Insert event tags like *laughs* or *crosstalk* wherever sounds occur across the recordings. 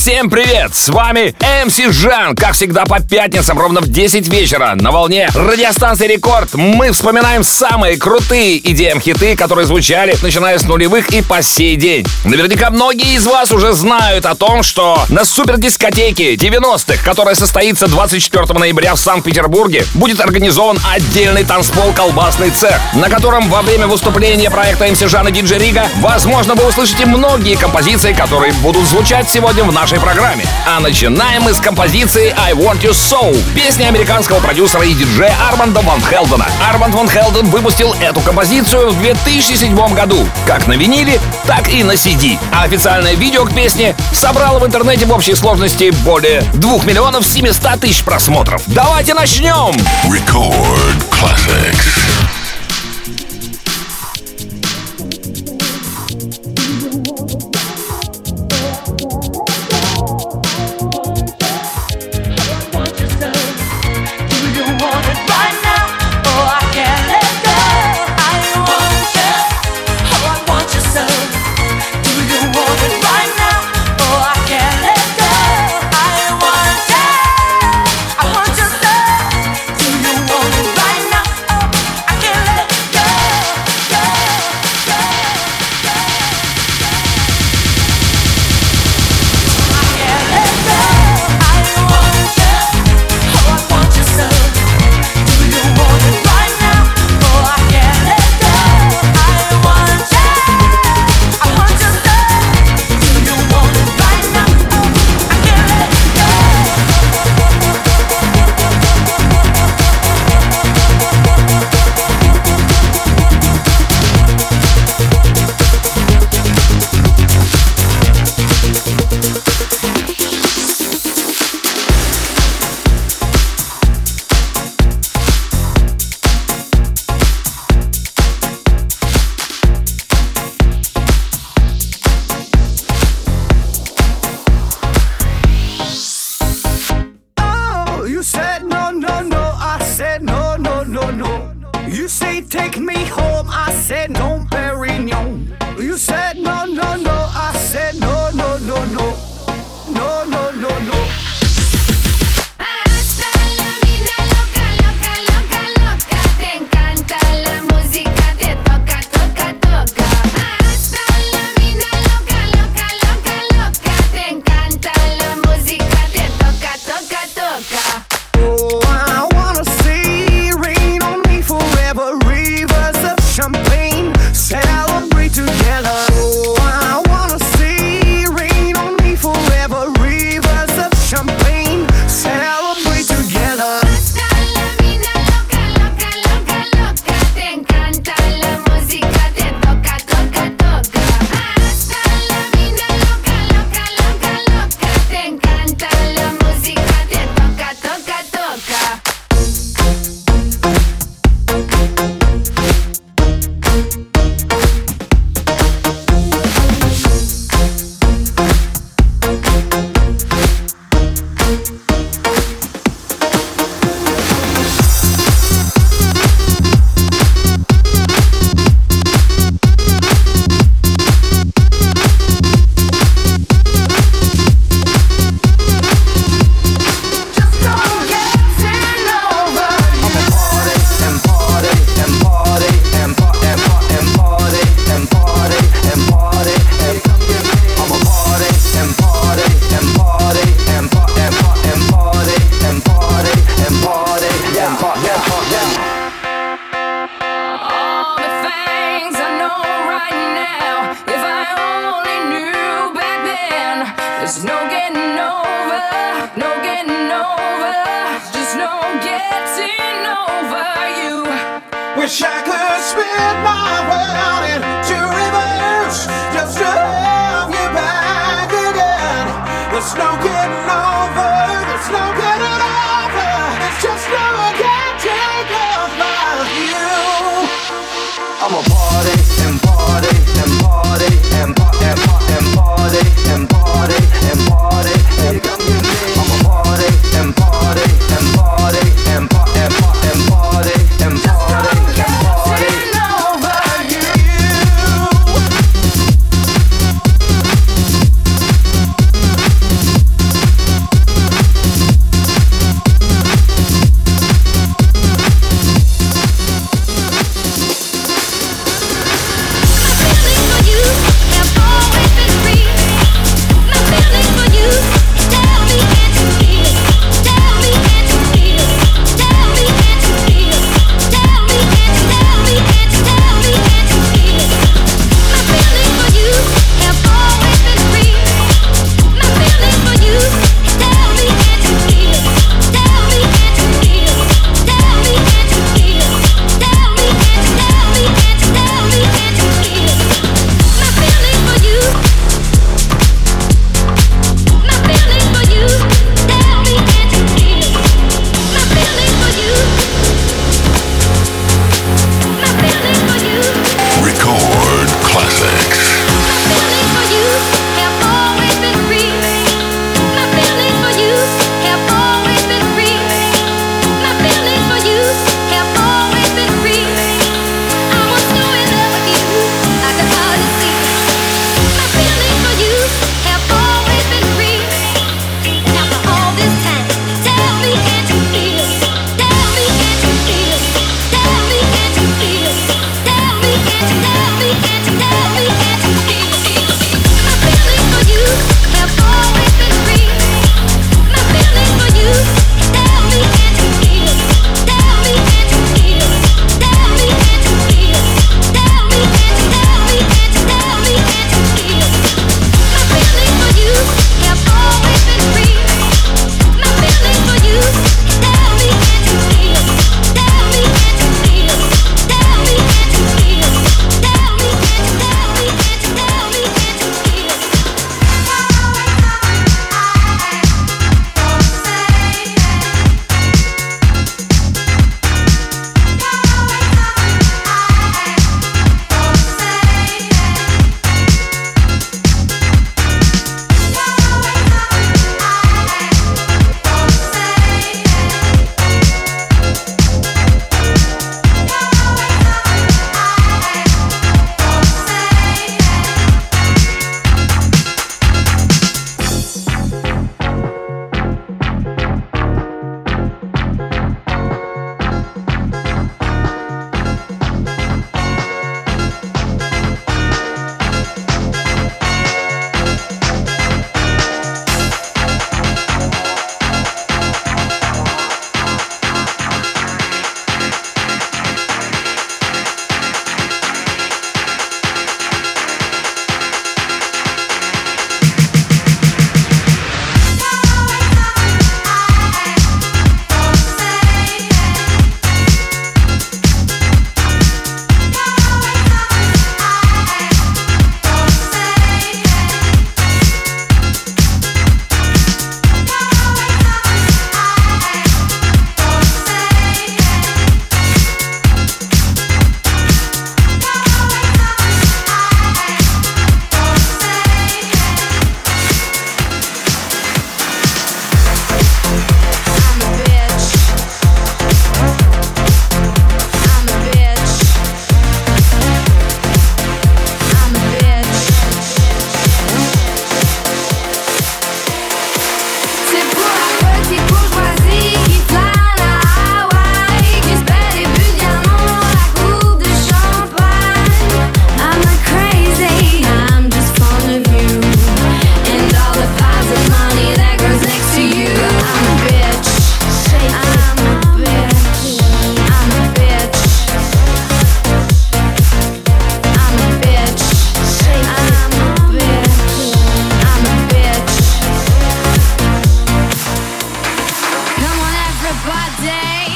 Всем привет! С вами MC Жан. Как всегда по пятницам ровно в 10 вечера на волне радиостанции Рекорд мы вспоминаем самые крутые EDM-хиты, которые звучали начиная с нулевых и по сей день. Наверняка многие из вас уже знают о том, что на супердискотеке 90-х, которая состоится 24 ноября в Санкт-Петербурге, будет организован отдельный танцпол «Колбасный цех», на котором во время выступления проекта MC Жан и Диджей Рига возможно вы услышите многие композиции, которые будут звучать сегодня в нашей программе. А начинаем мы с композиции I Want You So, песни американского продюсера и диджея Арманда Ван Хелдена. Арманд Ван Хелден выпустил эту композицию в 2007 году, как на виниле, так и на CD. А официальное видео к песне собрало в интернете в общей сложности более 2 миллионов 700 тысяч просмотров. Давайте начнем! Record Classics.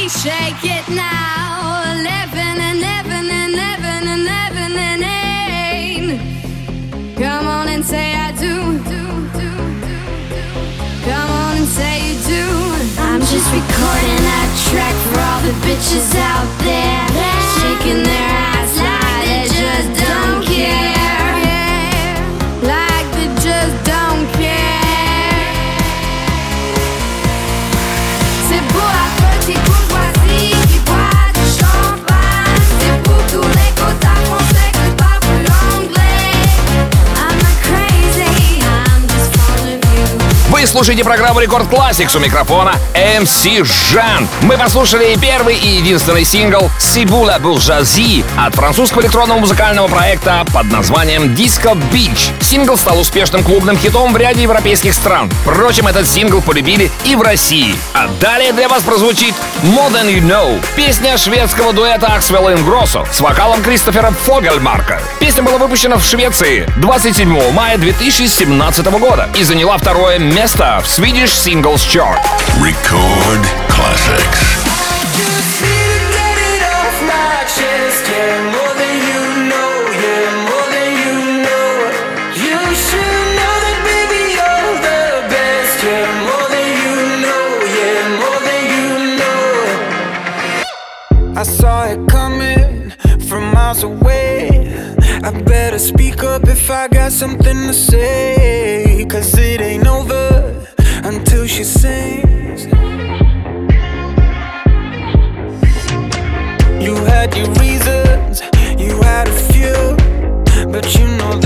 Shake it now. Eleven and eleven and eleven and eleven and eight. Come on and say I do. Come on and say you do. I'm just recording that track for all the bitches out there shaking their. Слушаете программу Рекорд Classics у микрофона MC Жан. Мы послушали первый и единственный сингл «C'est Beau La Bourgeoisie» от французского электронного музыкального проекта под названием Discobitch. Сингл стал успешным клубным хитом в ряде европейских стран. Впрочем, этот сингл полюбили и в России. А далее для вас прозвучит «More Than You Know» — песня шведского дуэта Axwell Ingrosso с вокалом Кристофера Фогельмарка. Песня была выпущена в Швеции 27 мая 2017 года и заняла второе место в Swedish Singles Chart. Record Classics. I got something to say. Cause it ain't over until she sings. You had your reasons, you had a few, but you know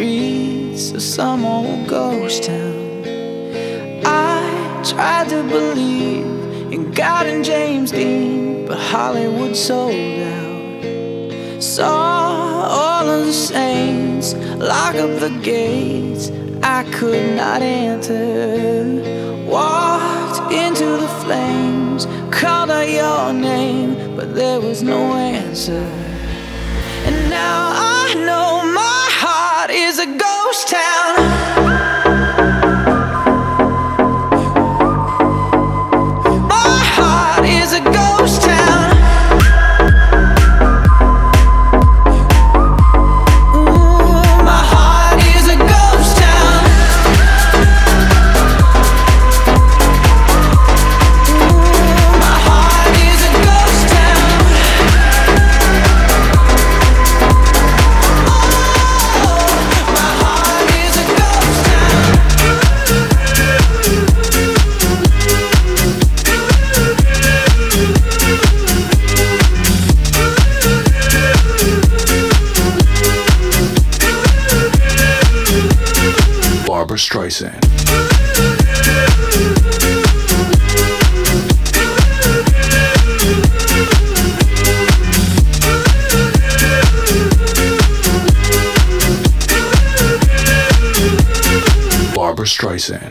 streets of some old ghost town. I tried to believe in God and James Dean, but Hollywood sold out. Saw all of the saints lock up the gates. I could not enter. Walked into the flames, called out your name, but there was no answer. And now I know is a ghost town. voice.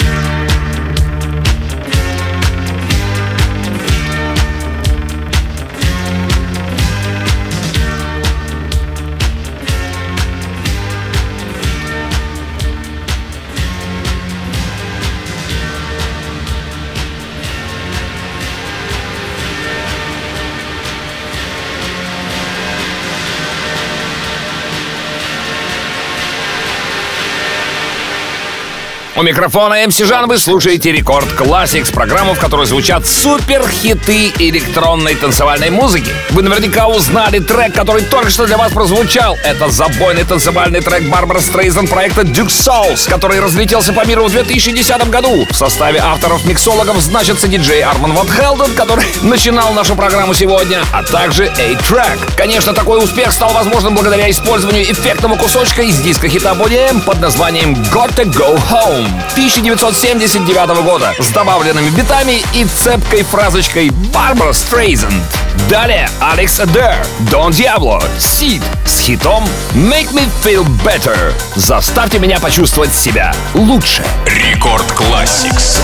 У микрофона МС Жан вы слушаете Рекорд Classics, программу, в которой звучат супер хиты электронной танцевальной музыки. Вы наверняка узнали трек, который только что для вас прозвучал. Это забойный танцевальный трек Барбара Стрейзен проекта Duke Souls, который разлетелся по миру в 2010 году. В составе авторов-миксологов значится диджей Арман Ван Хелден, который *laughs* начинал нашу программу сегодня, а также A-Track. Конечно, такой успех стал возможным благодаря использованию эффектного кусочка из диска хита M под названием Gotta Go Home 1979 года с добавленными битами и цепкой фразочкой Барбара Стрейзен. Далее Алекс Адер, Дон Диабло, Сид с хитом Make Me Feel Better. Заставьте меня почувствовать себя лучше. Рекорд Classics.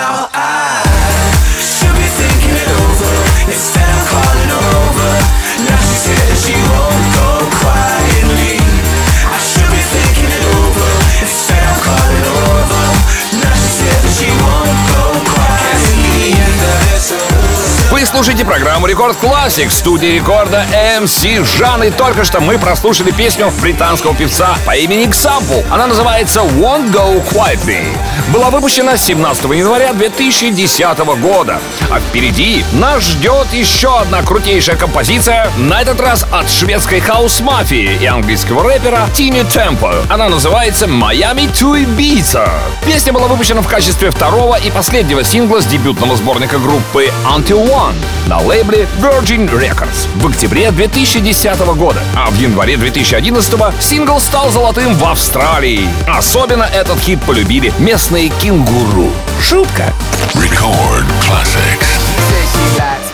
out. Слушаете программу Рекорд Классик в студии рекорда MC Жан. И только что мы прослушали песню британского певца по имени Example. Она называется Won't Go Quietly. Была выпущена 17 января 2010 года. А впереди нас ждет еще одна крутейшая композиция. На этот раз от шведской хаус-мафии и английского рэпера Тини Темпо. Она называется Miami to Ibiza. Песня была выпущена в качестве второго и последнего сингла с дебютного сборника группы Until One на лейбле Virgin Records в октябре 2010 года. А в январе 2011 сингл стал золотым в Австралии. Особенно этот хит полюбили местные кенгуру. Шутка. Record classics.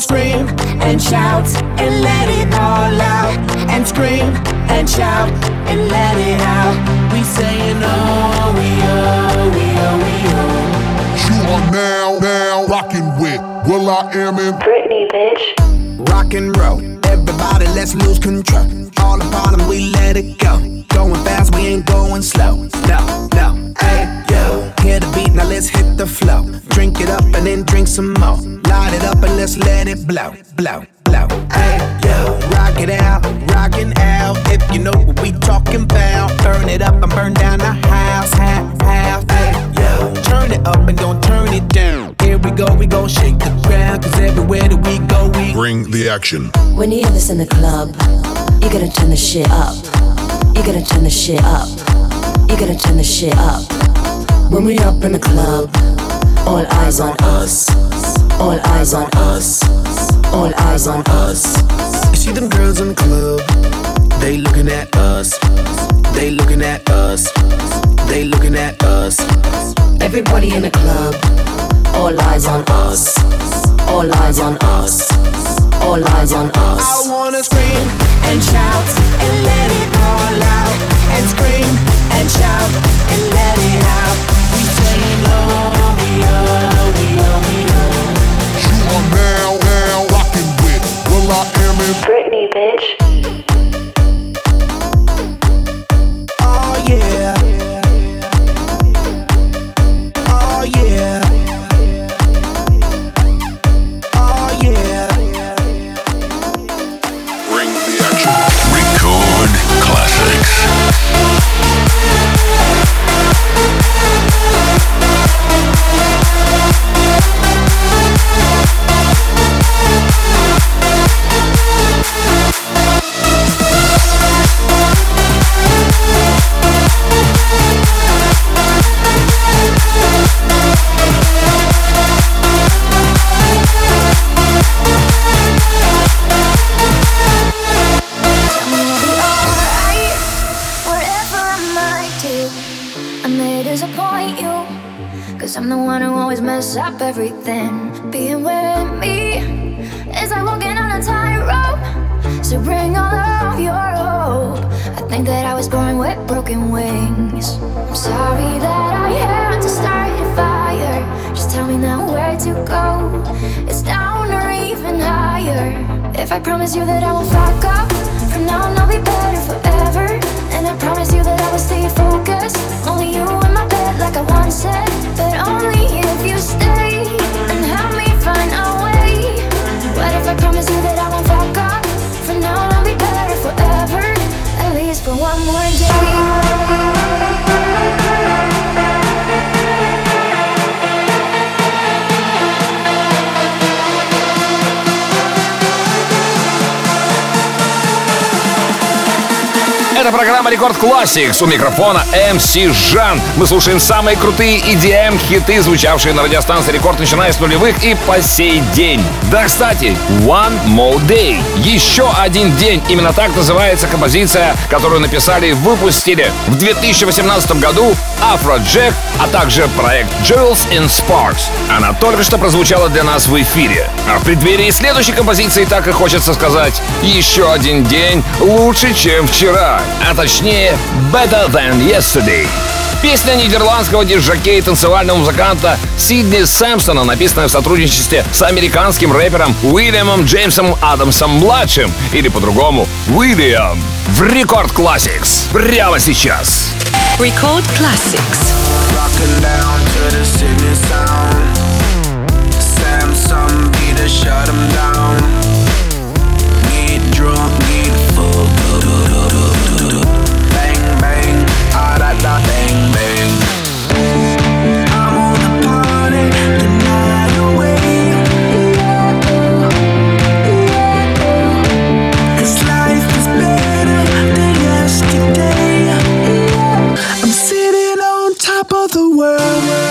I wanna scream and shout and let it all out. And scream and shout and let it out. We saying oh, we oh, we oh, we oh. You are now, now rocking with Will I Am in Britney, bitch. Rock and roll, everybody, let's lose control. All the bottom, we let it go. Going fast, we ain't going slow. No, no, hey, yo. Hear the beat, now let's hit the flow. Drink it up and then drink some more. Light it up and let's let it blow, blow, blow. Hey, yo. Rock it out, rockin' out. If you know what we talking about, burn it up and burn down the house, house, house. Hey, yo. Turn it up and don't turn it down. Here we go, we gon' shake the ground. Cause everywhere that we go, we Bring the action. When you have this in the club, you gotta turn the shit up. You gotta turn the shit up. You gotta turn the shit up. When we up in the club, all eyes on us. All eyes on us. All eyes on us. You see them girls in the club, they looking at us. They looking at us. They looking at us. Everybody in the club, all eyes on us. All eyes on us. All eyes on us. I wanna scream and shout and let it all out. And scream and shout and let it out. Britney, bitch. Classics. У микрофона MC Жан. Мы слушаем самые крутые EDM-хиты, звучавшие на радиостанции Рекорд, начиная с нулевых и по сей день. Да, кстати, One More Day. Еще один день. Именно так называется композиция, которую написали и выпустили в 2018 году Afrojack, а также проект Jewels in Sparks. Она только что прозвучала для нас в эфире. А в преддверии следующей композиции так и хочется сказать «Еще один день лучше, чем вчера», а точнее «Better Than Yesterday». Песня нидерландского диджаке и танцевального музыканта Сидни Сэмпсона, написанная в сотрудничестве с американским рэпером Уильямом Джеймсом Адамсом-младшим, или по-другому Уильям, в Рекорд Classics прямо сейчас. Record Classics. Rocking down to the sound. Samsung be the shut 'em down. World.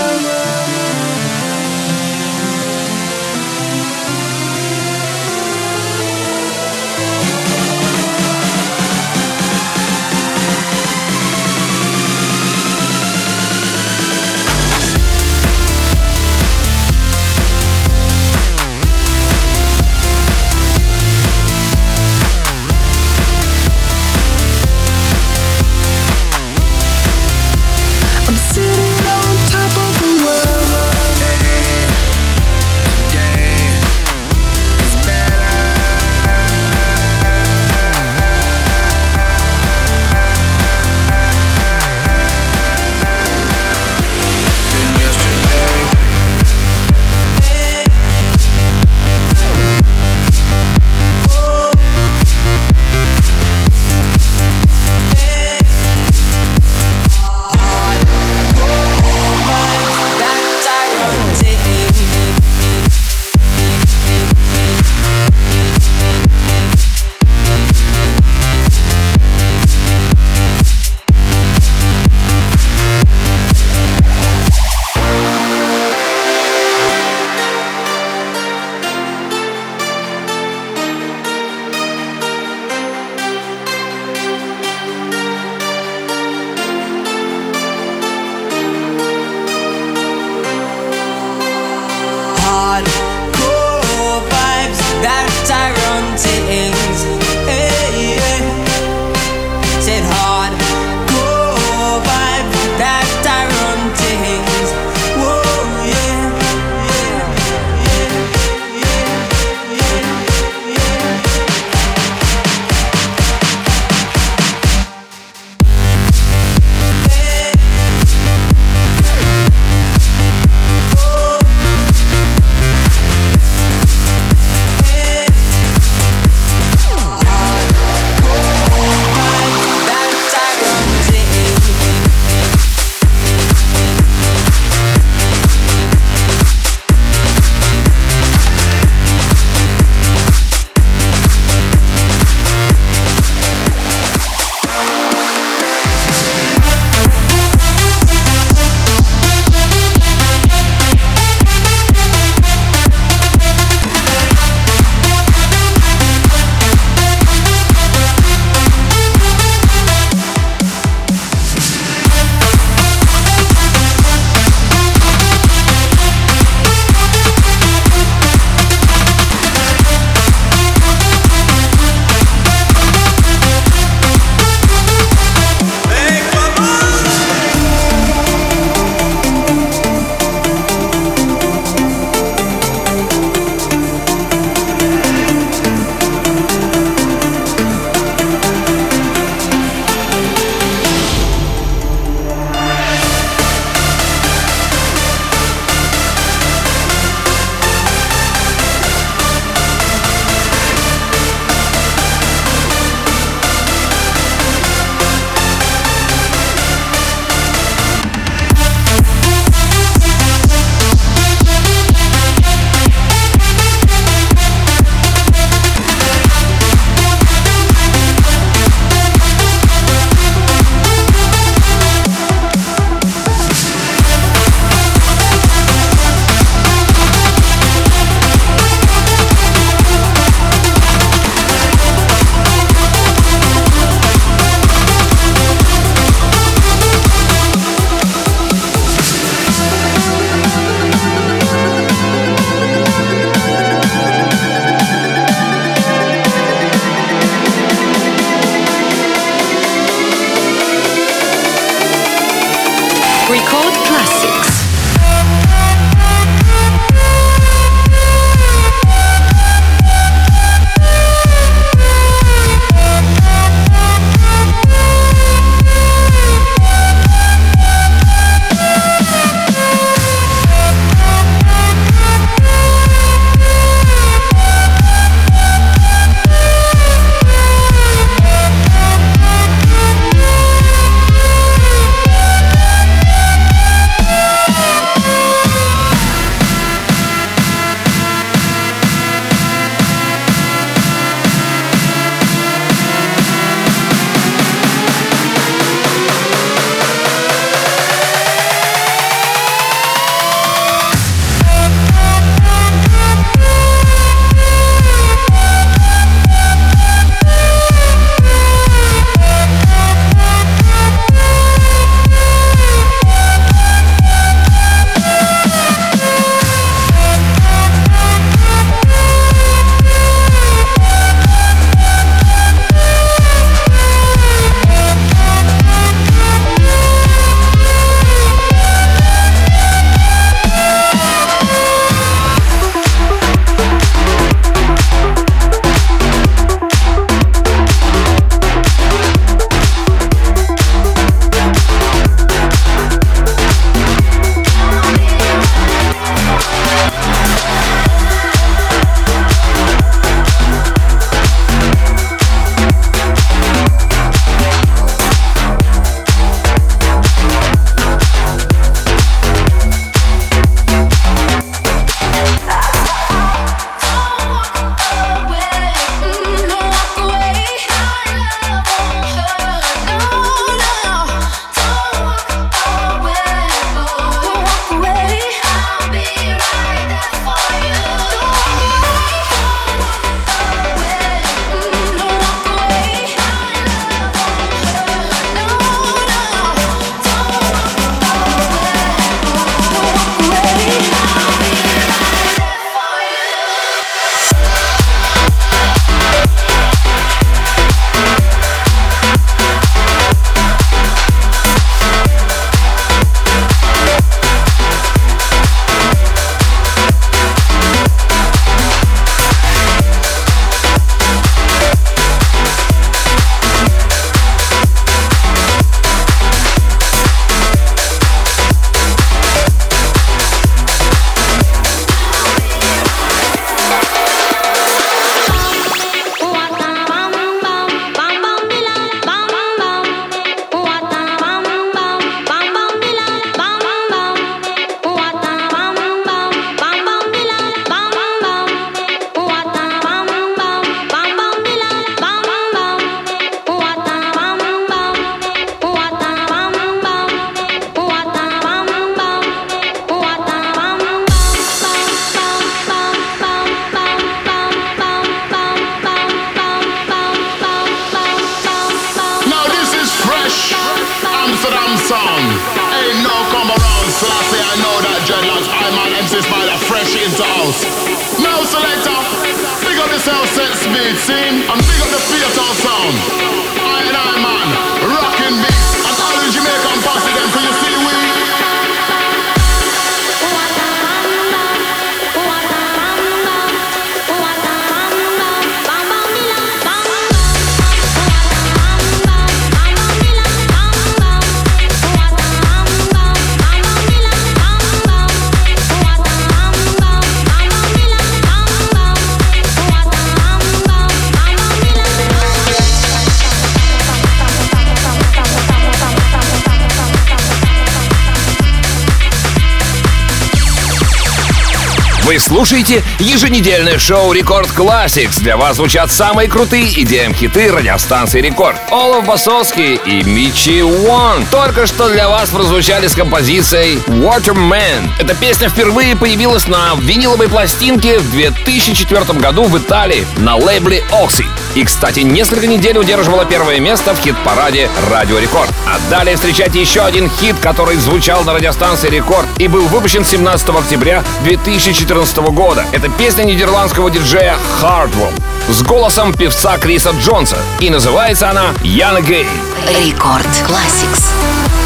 Слушаете еженедельное шоу Рекорд Classics. Для вас звучат самые крутые EDM-хиты радиостанции Рекорд. Olav Basoski и Michie One только что для вас прозвучали с композицией Waterman. Эта песня впервые появилась на виниловой пластинке в 2004 году в Италии на лейбле Oxy. И, кстати, несколько недель удерживала первое место в хит-параде Радио Рекорд. А далее встречайте еще один хит, который звучал на радиостанции Рекорд и был выпущен 17 октября 2014 года. Это песня нидерландского диджея Hardwell с голосом певца Криса Джонса. И называется она «Яна Гей». Рекорд Classics.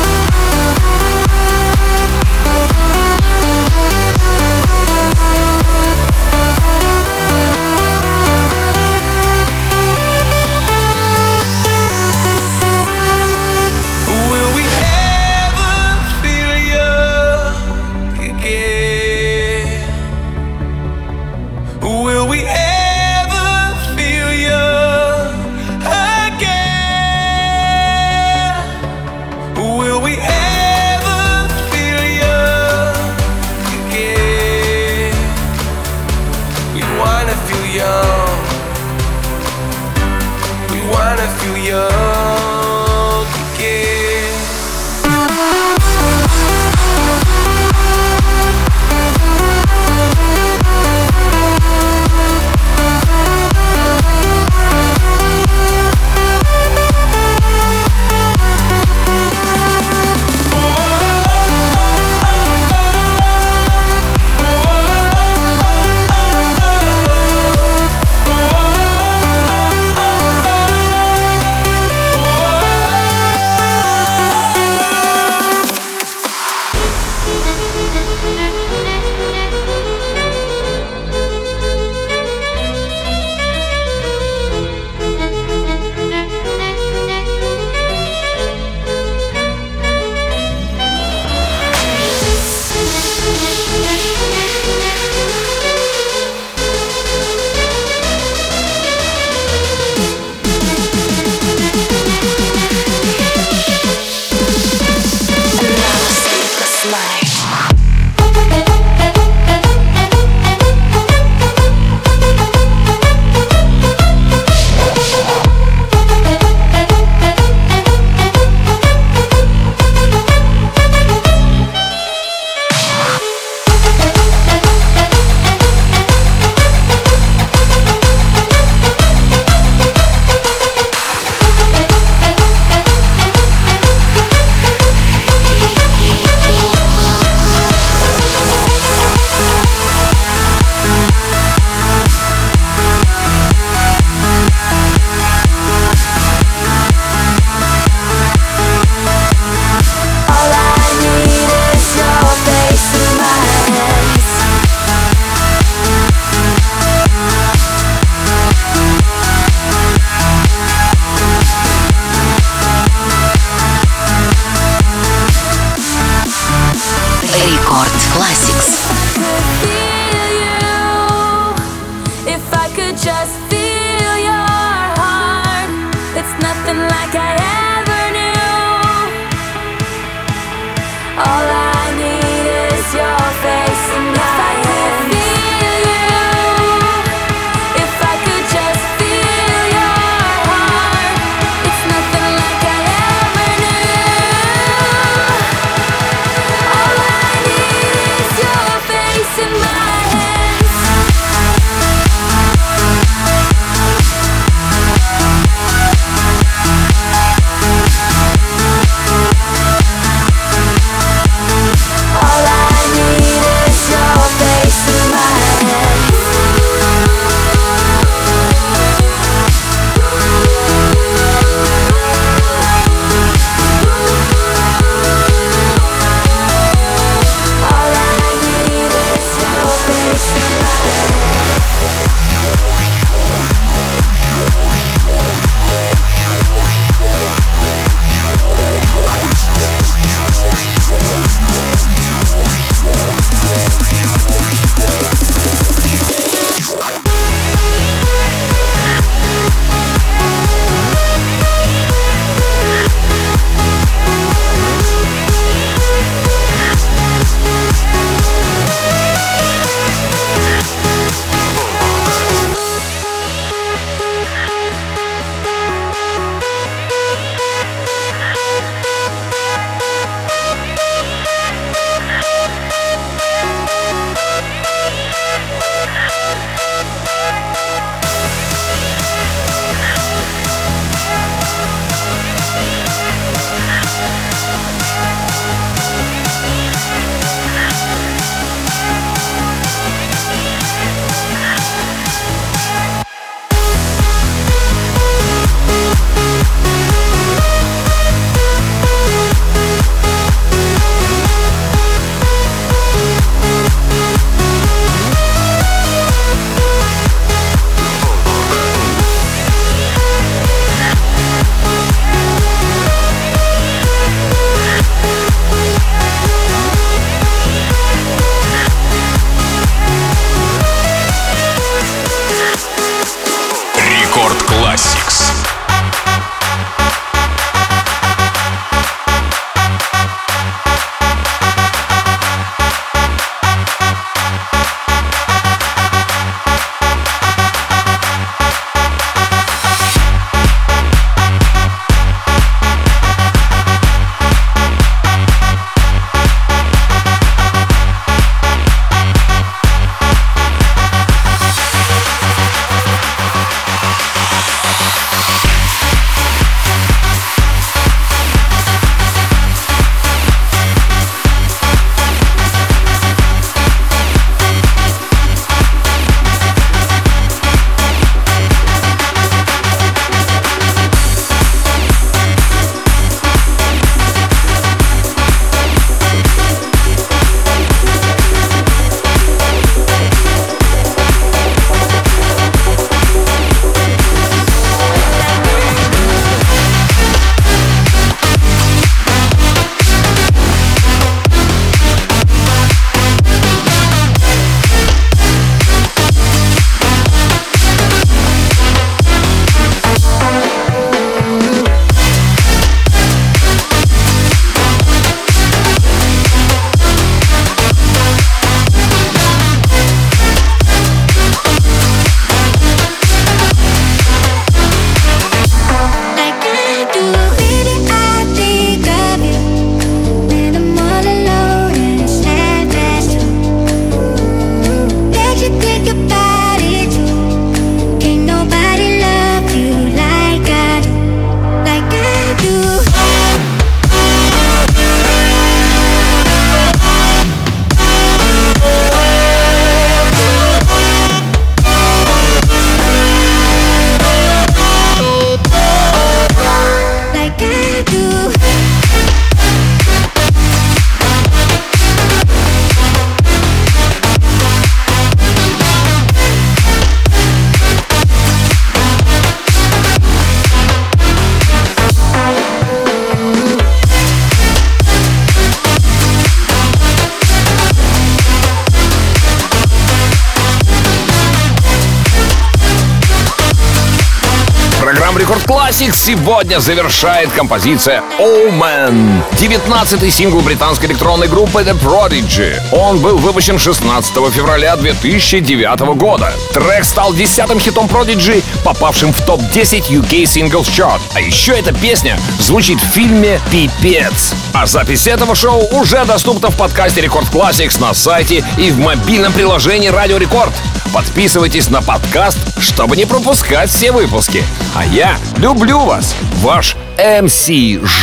Сегодня завершает композиция Omen, 19-й сингл британской электронной группы The Prodigy. Он был выпущен 16 февраля 2009 года. Трек стал десятым хитом Prodigy, попавшим в топ-10 UK Singles Chart. А еще эта песня звучит в фильме «Пипец». А запись этого шоу уже доступна в подкасте Рекорд Classics на сайте и в мобильном приложении Радио Рекорд. Подписывайтесь на подкаст, чтобы не пропускать все выпуски. А я люблю вас, ваш МС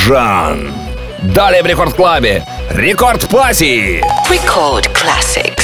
Жан. Далее в Рекорд Клабе Рекорд Пати. Record Classics.